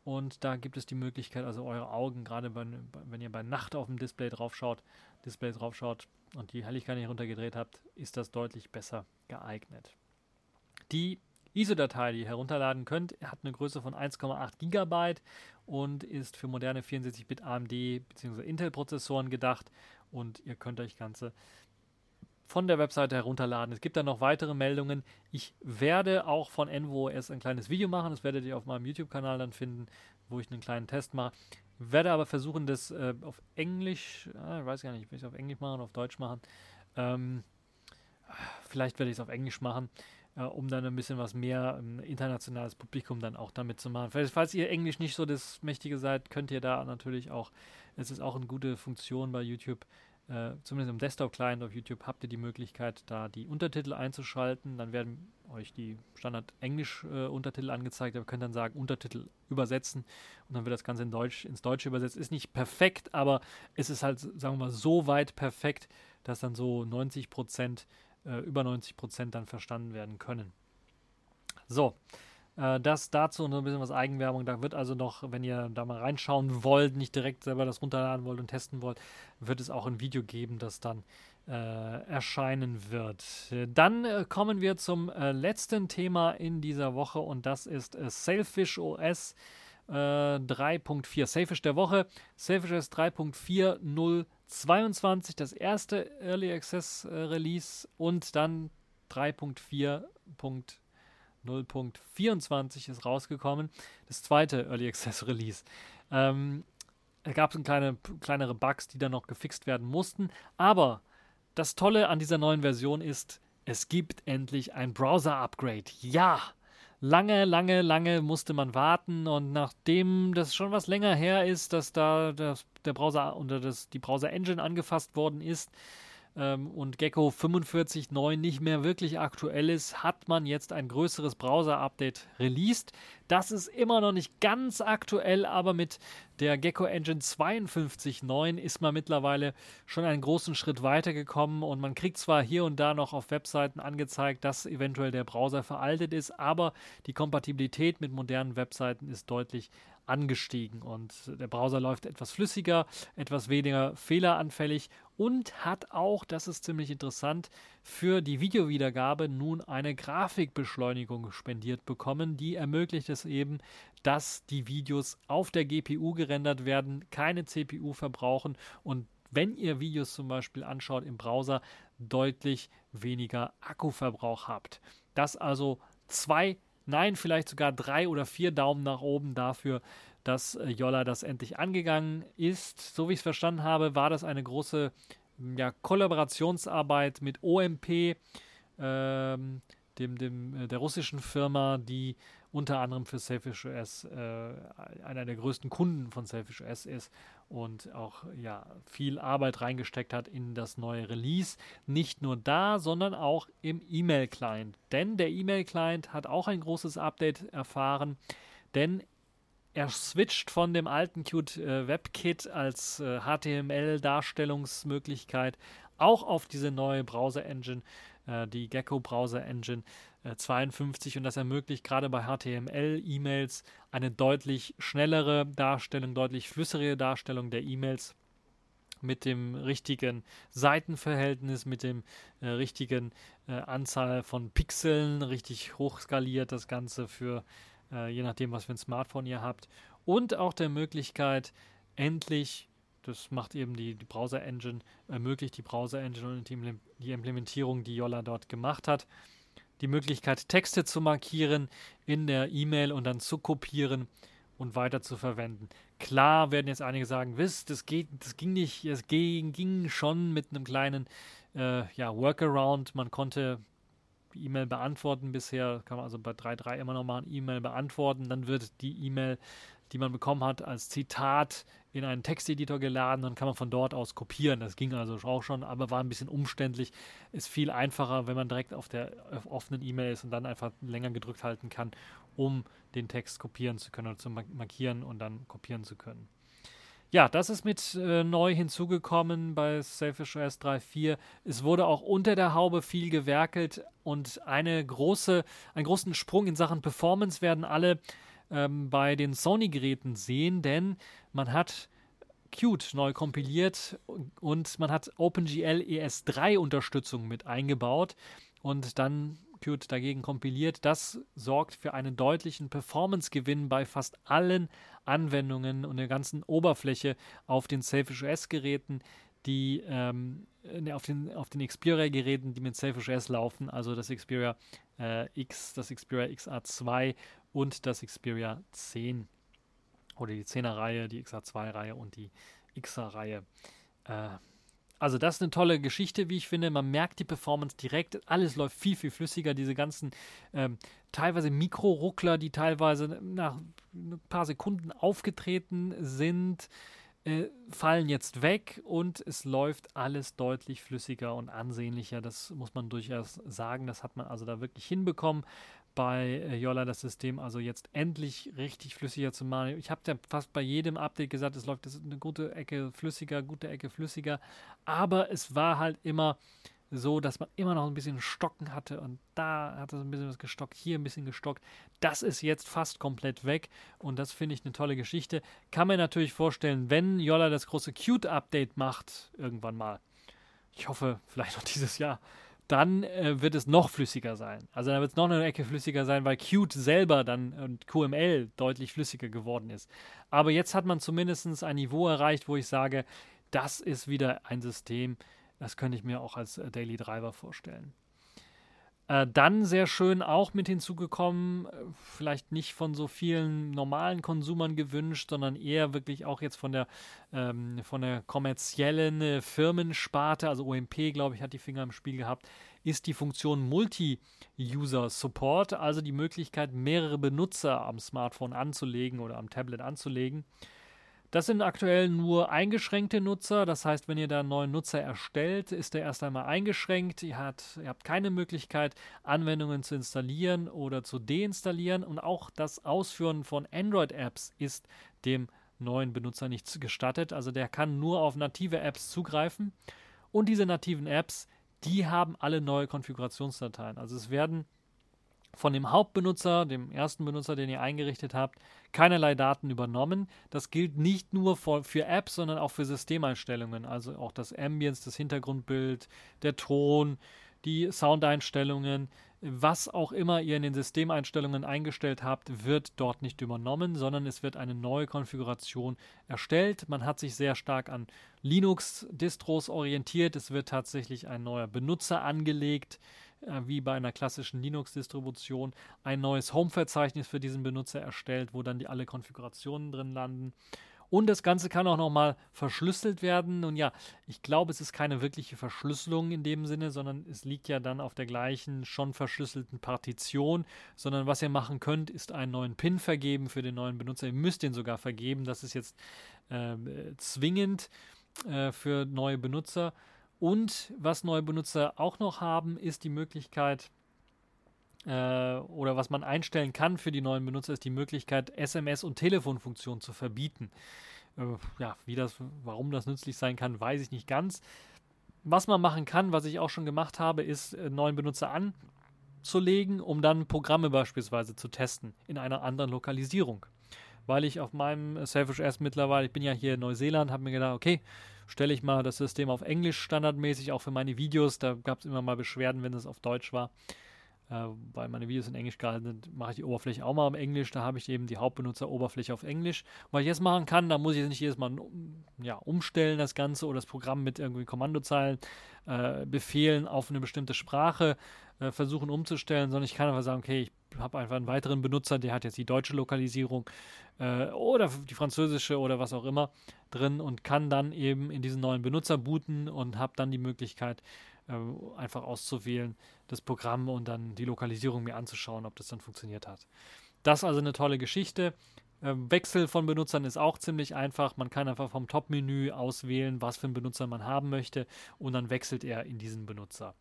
A: Und da gibt es die Möglichkeit, also eure Augen, gerade wenn ihr bei Nacht auf dem Display draufschaut, Display draufschaut und die Helligkeit nicht runtergedreht habt, ist das deutlich besser geeignet. Die ISO-Datei, die ihr herunterladen könnt, hat eine Größe von 1,8 GB und ist für moderne 64-Bit AMD bzw. Intel-Prozessoren gedacht und ihr könnt euch Ganze von der Webseite herunterladen. Es gibt dann noch weitere Meldungen. Ich werde auch von NVOS ein kleines Video machen. Das werdet ihr auf meinem YouTube-Kanal dann finden, wo ich einen kleinen Test mache. Werde aber versuchen, das äh, auf Englisch, äh, ich weiß gar nicht, will ich es auf Englisch machen, auf Deutsch machen. Ähm, vielleicht werde ich es auf Englisch machen, äh, um dann ein bisschen was mehr ein internationales Publikum dann auch damit zu machen. Falls, falls ihr Englisch nicht so das Mächtige seid, könnt ihr da natürlich auch, es ist auch eine gute Funktion bei YouTube, äh, zumindest im Desktop-Client auf YouTube habt ihr die Möglichkeit, da die Untertitel einzuschalten. Dann werden euch die Standard-Englisch-Untertitel äh, angezeigt. Ihr könnt dann sagen, Untertitel übersetzen und dann wird das Ganze in Deutsch, ins Deutsche übersetzt. Ist nicht perfekt, aber es ist halt, sagen wir mal, so weit perfekt, dass dann so 90 Prozent, äh, über 90 Prozent dann verstanden werden können. So, äh, das dazu und ein bisschen was Eigenwerbung. Da wird also noch, wenn ihr da mal reinschauen wollt, nicht direkt selber das runterladen wollt und testen wollt, wird es auch ein Video geben, das dann äh, erscheinen wird. Dann äh, kommen wir zum äh, letzten Thema in dieser Woche und das ist äh, Sailfish OS 3.4. Sailfish der Woche. Sailfish OS 3.4022, das erste Early Access Release und dann 3.4. 0.24 ist rausgekommen. Das zweite Early Access [LAUGHS] Release. Ähm, es gab kleine, kleinere Bugs, die dann noch gefixt werden mussten. Aber das Tolle an dieser neuen Version ist, es gibt endlich ein Browser-Upgrade. Ja! Lange, lange, lange musste man warten und nachdem das schon was länger her ist, dass da das, der Browser unter das, die Browser-Engine angefasst worden ist, ähm, und Gecko 45.9 nicht mehr wirklich aktuell ist, hat man jetzt ein größeres Browser-Update released. Das ist immer noch nicht ganz aktuell, aber mit der Gecko Engine 52.9 ist man mittlerweile schon einen großen Schritt weitergekommen und man kriegt zwar hier und da noch auf Webseiten angezeigt, dass eventuell der Browser veraltet ist, aber die Kompatibilität mit modernen Webseiten ist deutlich angestiegen und der Browser läuft etwas flüssiger, etwas weniger fehleranfällig und hat auch, das ist ziemlich interessant, für die Videowiedergabe nun eine Grafikbeschleunigung spendiert bekommen, die ermöglicht es eben, dass die Videos auf der GPU gerendert werden, keine CPU verbrauchen und wenn ihr Videos zum Beispiel anschaut im Browser, deutlich weniger Akkuverbrauch habt. Das also zwei Nein, vielleicht sogar drei oder vier Daumen nach oben dafür, dass äh, Jolla das endlich angegangen ist. So wie ich es verstanden habe, war das eine große ja, Kollaborationsarbeit mit OMP, ähm, dem, dem, äh, der russischen Firma, die unter anderem für Selfish OS äh, einer der größten Kunden von Selfish OS ist und auch ja viel Arbeit reingesteckt hat in das neue Release. Nicht nur da, sondern auch im E-Mail-Client. Denn der E-Mail-Client hat auch ein großes Update erfahren, denn er switcht von dem alten Qt äh, WebKit als äh, HTML-Darstellungsmöglichkeit auch auf diese neue Browser-Engine, äh, die Gecko Browser-Engine 52 äh, und das ermöglicht gerade bei HTML-E-Mails eine deutlich schnellere Darstellung, deutlich flüssigere Darstellung der E-Mails mit dem richtigen Seitenverhältnis, mit dem äh, richtigen äh, Anzahl von Pixeln, richtig hochskaliert das Ganze für äh, je nachdem, was für ein Smartphone ihr habt und auch der Möglichkeit, endlich das macht eben die, die Browser-Engine, ermöglicht die Browser-Engine und die, die Implementierung, die Yola dort gemacht hat. Die Möglichkeit, Texte zu markieren in der E-Mail und dann zu kopieren und weiter zu verwenden. Klar werden jetzt einige sagen, wisst, das geht, das ging nicht, es ging, ging schon mit einem kleinen äh, ja, Workaround. Man konnte E-Mail beantworten bisher, kann man also bei 3.3 immer noch mal ein E-Mail beantworten, dann wird die E-Mail die man bekommen hat, als Zitat in einen Texteditor geladen. Dann kann man von dort aus kopieren. Das ging also auch schon, aber war ein bisschen umständlich. Ist viel einfacher, wenn man direkt auf der offenen E-Mail ist und dann einfach länger gedrückt halten kann, um den Text kopieren zu können oder zu markieren und dann kopieren zu können. Ja, das ist mit äh, neu hinzugekommen bei Selfish OS 3.4. Es wurde auch unter der Haube viel gewerkelt und eine große, einen großen Sprung in Sachen Performance werden alle ähm, bei den Sony-Geräten sehen, denn man hat Qt neu kompiliert und man hat OpenGL ES3 Unterstützung mit eingebaut und dann Qt dagegen kompiliert. Das sorgt für einen deutlichen Performance-Gewinn bei fast allen Anwendungen und der ganzen Oberfläche auf den Selfish OS-Geräten, die ähm, auf den, auf den Xperia-Geräten, die mit Selfish OS laufen, also das Xperia äh, X, das Xperia XA2 und das Xperia 10 oder die 10er Reihe, die XA2-Reihe und die XA-Reihe. Äh, also das ist eine tolle Geschichte, wie ich finde. Man merkt die Performance direkt. Alles läuft viel, viel flüssiger. Diese ganzen ähm, teilweise Mikroruckler, die teilweise nach ein paar Sekunden aufgetreten sind, äh, fallen jetzt weg und es läuft alles deutlich flüssiger und ansehnlicher. Das muss man durchaus sagen. Das hat man also da wirklich hinbekommen bei äh, Yola das System also jetzt endlich richtig flüssiger zu machen. Ich habe ja fast bei jedem Update gesagt, es läuft eine gute Ecke flüssiger, gute Ecke flüssiger, aber es war halt immer so, dass man immer noch ein bisschen Stocken hatte und da hat es ein bisschen was gestockt, hier ein bisschen gestockt. Das ist jetzt fast komplett weg und das finde ich eine tolle Geschichte. Kann man natürlich vorstellen, wenn Yola das große Qt-Update macht, irgendwann mal. Ich hoffe, [LAUGHS] vielleicht noch dieses Jahr dann äh, wird es noch flüssiger sein. Also dann wird es noch eine Ecke flüssiger sein, weil Qt selber dann und QML deutlich flüssiger geworden ist. Aber jetzt hat man zumindest ein Niveau erreicht, wo ich sage, das ist wieder ein System, das könnte ich mir auch als äh, Daily Driver vorstellen. Äh, dann sehr schön auch mit hinzugekommen, äh, vielleicht nicht von so vielen normalen Konsumern gewünscht, sondern eher wirklich auch jetzt von der, ähm, von der kommerziellen äh, Firmensparte, also OMP, glaube ich, hat die Finger im Spiel gehabt, ist die Funktion Multi-User-Support, also die Möglichkeit, mehrere Benutzer am Smartphone anzulegen oder am Tablet anzulegen. Das sind aktuell nur eingeschränkte Nutzer. Das heißt, wenn ihr da einen neuen Nutzer erstellt, ist der erst einmal eingeschränkt. Ihr, hat, ihr habt keine Möglichkeit, Anwendungen zu installieren oder zu deinstallieren. Und auch das Ausführen von Android-Apps ist dem neuen Benutzer nicht gestattet. Also der kann nur auf native Apps zugreifen. Und diese nativen Apps, die haben alle neue Konfigurationsdateien. Also es werden von dem Hauptbenutzer, dem ersten Benutzer, den ihr eingerichtet habt, keinerlei Daten übernommen. Das gilt nicht nur für, für Apps, sondern auch für Systemeinstellungen, also auch das Ambience, das Hintergrundbild, der Ton, die Soundeinstellungen, was auch immer ihr in den Systemeinstellungen eingestellt habt, wird dort nicht übernommen, sondern es wird eine neue Konfiguration erstellt. Man hat sich sehr stark an Linux-Distros orientiert. Es wird tatsächlich ein neuer Benutzer angelegt äh, wie bei einer klassischen Linux-Distribution, ein neues Home-Verzeichnis für diesen Benutzer erstellt, wo dann die alle Konfigurationen drin landen. Und das Ganze kann auch nochmal verschlüsselt werden. Und ja, ich glaube, es ist keine wirkliche Verschlüsselung in dem Sinne, sondern es liegt ja dann auf der gleichen schon verschlüsselten Partition. Sondern was ihr machen könnt, ist einen neuen PIN vergeben für den neuen Benutzer. Ihr müsst den sogar vergeben. Das ist jetzt äh, zwingend äh, für neue Benutzer. Und was neue Benutzer auch noch haben, ist die Möglichkeit, oder was man einstellen kann für die neuen Benutzer, ist die Möglichkeit, SMS- und Telefonfunktionen zu verbieten. Äh, ja, wie das, warum das nützlich sein kann, weiß ich nicht ganz. Was man machen kann, was ich auch schon gemacht habe, ist, äh, neuen Benutzer anzulegen, um dann Programme beispielsweise zu testen in einer anderen Lokalisierung. Weil ich auf meinem Selfish S mittlerweile, ich bin ja hier in Neuseeland, habe mir gedacht, okay, stelle ich mal das System auf Englisch standardmäßig, auch für meine Videos. Da gab es immer mal Beschwerden, wenn es auf Deutsch war. Äh, weil meine Videos in Englisch gehalten sind, mache ich die Oberfläche auch mal im Englisch. Da habe ich eben die Hauptbenutzeroberfläche auf Englisch. Was ich jetzt machen kann, da muss ich jetzt nicht jedes Mal ja, umstellen, das Ganze oder das Programm mit irgendwie Kommandozeilen, äh, Befehlen auf eine bestimmte Sprache äh, versuchen umzustellen, sondern ich kann einfach sagen, okay, ich habe einfach einen weiteren Benutzer, der hat jetzt die deutsche Lokalisierung äh, oder die französische oder was auch immer drin und kann dann eben in diesen neuen Benutzer booten und habe dann die Möglichkeit, äh, einfach auszuwählen, das Programm und dann die Lokalisierung mir anzuschauen, ob das dann funktioniert hat. Das also eine tolle Geschichte. Ähm, Wechsel von Benutzern ist auch ziemlich einfach. Man kann einfach vom Top-Menü auswählen, was für einen Benutzer man haben möchte und dann wechselt er in diesen Benutzer.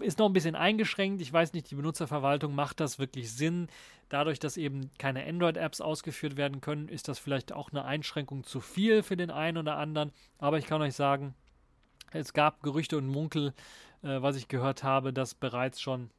A: Ist noch ein bisschen eingeschränkt. Ich weiß nicht, die Benutzerverwaltung macht das wirklich Sinn. Dadurch, dass eben keine Android-Apps ausgeführt werden können, ist das vielleicht auch eine Einschränkung zu viel für den einen oder anderen. Aber ich kann euch sagen, es gab Gerüchte und Munkel, äh, was ich gehört habe, dass bereits schon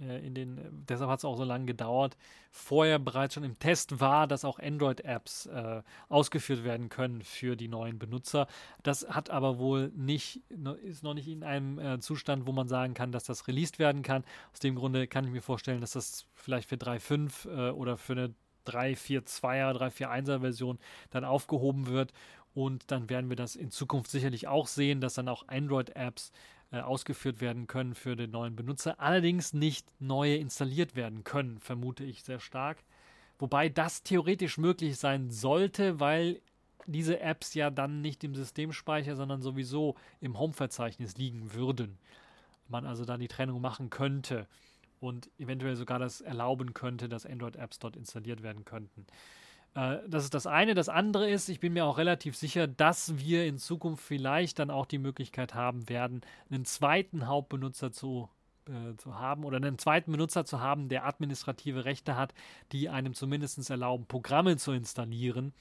A: äh, in den, deshalb hat es auch so lange gedauert, vorher bereits schon im Test war, dass auch Android-Apps äh, ausgeführt werden können für die neuen Benutzer. Das hat aber wohl nicht, ist noch nicht in einem äh, Zustand, wo man sagen kann, dass das released werden kann. Aus dem Grunde kann ich mir vorstellen, dass das vielleicht für 3.5 äh, oder für eine 3.4.2er, 3.4.1er Version dann aufgehoben wird und dann werden wir das in Zukunft sicherlich auch sehen, dass dann auch Android-Apps äh, ausgeführt werden können für den neuen Benutzer. Allerdings nicht neue installiert werden können, vermute ich sehr stark. Wobei das theoretisch möglich sein sollte, weil diese Apps ja dann nicht im Systemspeicher, sondern sowieso im Home-Verzeichnis liegen würden. Man also dann die Trennung machen könnte und eventuell sogar das erlauben könnte, dass Android-Apps dort installiert werden könnten. Äh, das ist das eine. Das andere ist, ich bin mir auch relativ sicher, dass wir in Zukunft vielleicht dann auch die Möglichkeit haben werden, einen zweiten Hauptbenutzer zu, äh, zu haben oder einen zweiten Benutzer zu haben, der administrative Rechte hat, die einem zumindest erlauben, Programme zu installieren.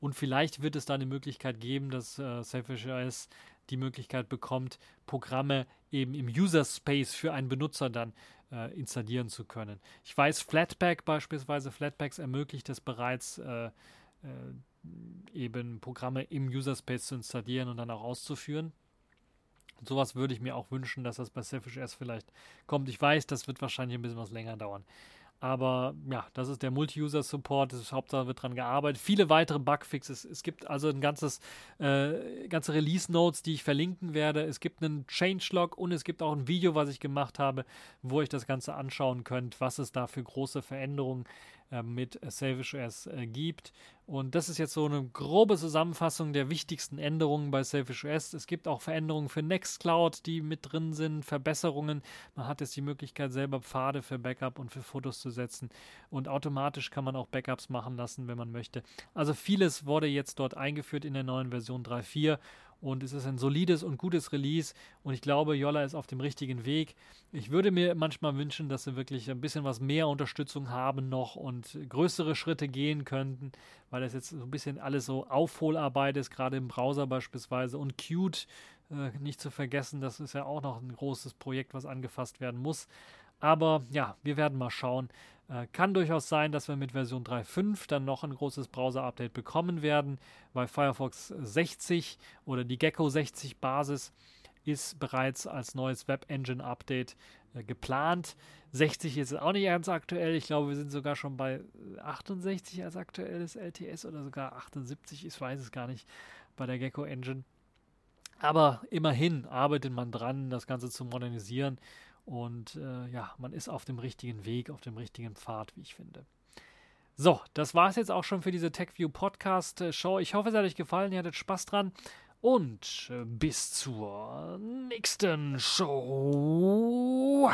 A: Und vielleicht wird es da eine Möglichkeit geben, dass äh, Selfish OS die Möglichkeit bekommt, Programme eben im User Space für einen Benutzer dann äh, installieren zu können. Ich weiß, Flatpak beispielsweise, Flatpaks ermöglicht es bereits, äh, äh, eben Programme im User Space zu installieren und dann auch auszuführen. Und sowas würde ich mir auch wünschen, dass das bei Selfish S vielleicht kommt. Ich weiß, das wird wahrscheinlich ein bisschen was länger dauern. Aber ja, das ist der Multi-User-Support, das ist Hauptsache wird dran gearbeitet. Viele weitere Bugfixes. Es gibt also ein ganzes, äh, ganze Release-Notes, die ich verlinken werde. Es gibt einen Changelog und es gibt auch ein Video, was ich gemacht habe, wo ich das Ganze anschauen könnt, was es da für große Veränderungen äh, mit Selfish OS äh, gibt. Und das ist jetzt so eine grobe Zusammenfassung der wichtigsten Änderungen bei Selfish OS. Es gibt auch Veränderungen für Nextcloud, die mit drin sind, Verbesserungen. Man hat jetzt die Möglichkeit, selber Pfade für Backup und für Fotos zu setzen. Und automatisch kann man auch Backups machen lassen, wenn man möchte. Also vieles wurde jetzt dort eingeführt in der neuen Version 3.4 und es ist ein solides und gutes Release und ich glaube, Yolla ist auf dem richtigen Weg. Ich würde mir manchmal wünschen, dass sie wirklich ein bisschen was mehr Unterstützung haben noch und größere Schritte gehen könnten, weil das jetzt so ein bisschen alles so Aufholarbeit ist, gerade im Browser beispielsweise und Qt äh, nicht zu vergessen, das ist ja auch noch ein großes Projekt, was angefasst werden muss. Aber ja, wir werden mal schauen. Äh, kann durchaus sein, dass wir mit Version 3.5 dann noch ein großes Browser-Update bekommen werden, weil Firefox 60 oder die Gecko 60 Basis ist bereits als neues Web-Engine-Update äh, geplant. 60 ist auch nicht ganz aktuell. Ich glaube, wir sind sogar schon bei 68 als aktuelles LTS oder sogar 78. Ich weiß es gar nicht bei der Gecko Engine. Aber immerhin arbeitet man dran, das Ganze zu modernisieren. Und äh, ja, man ist auf dem richtigen Weg, auf dem richtigen Pfad, wie ich finde. So, das war es jetzt auch schon für diese TechView Podcast äh, Show. Ich hoffe, es hat euch gefallen, ihr hattet Spaß dran. Und äh, bis zur nächsten Show.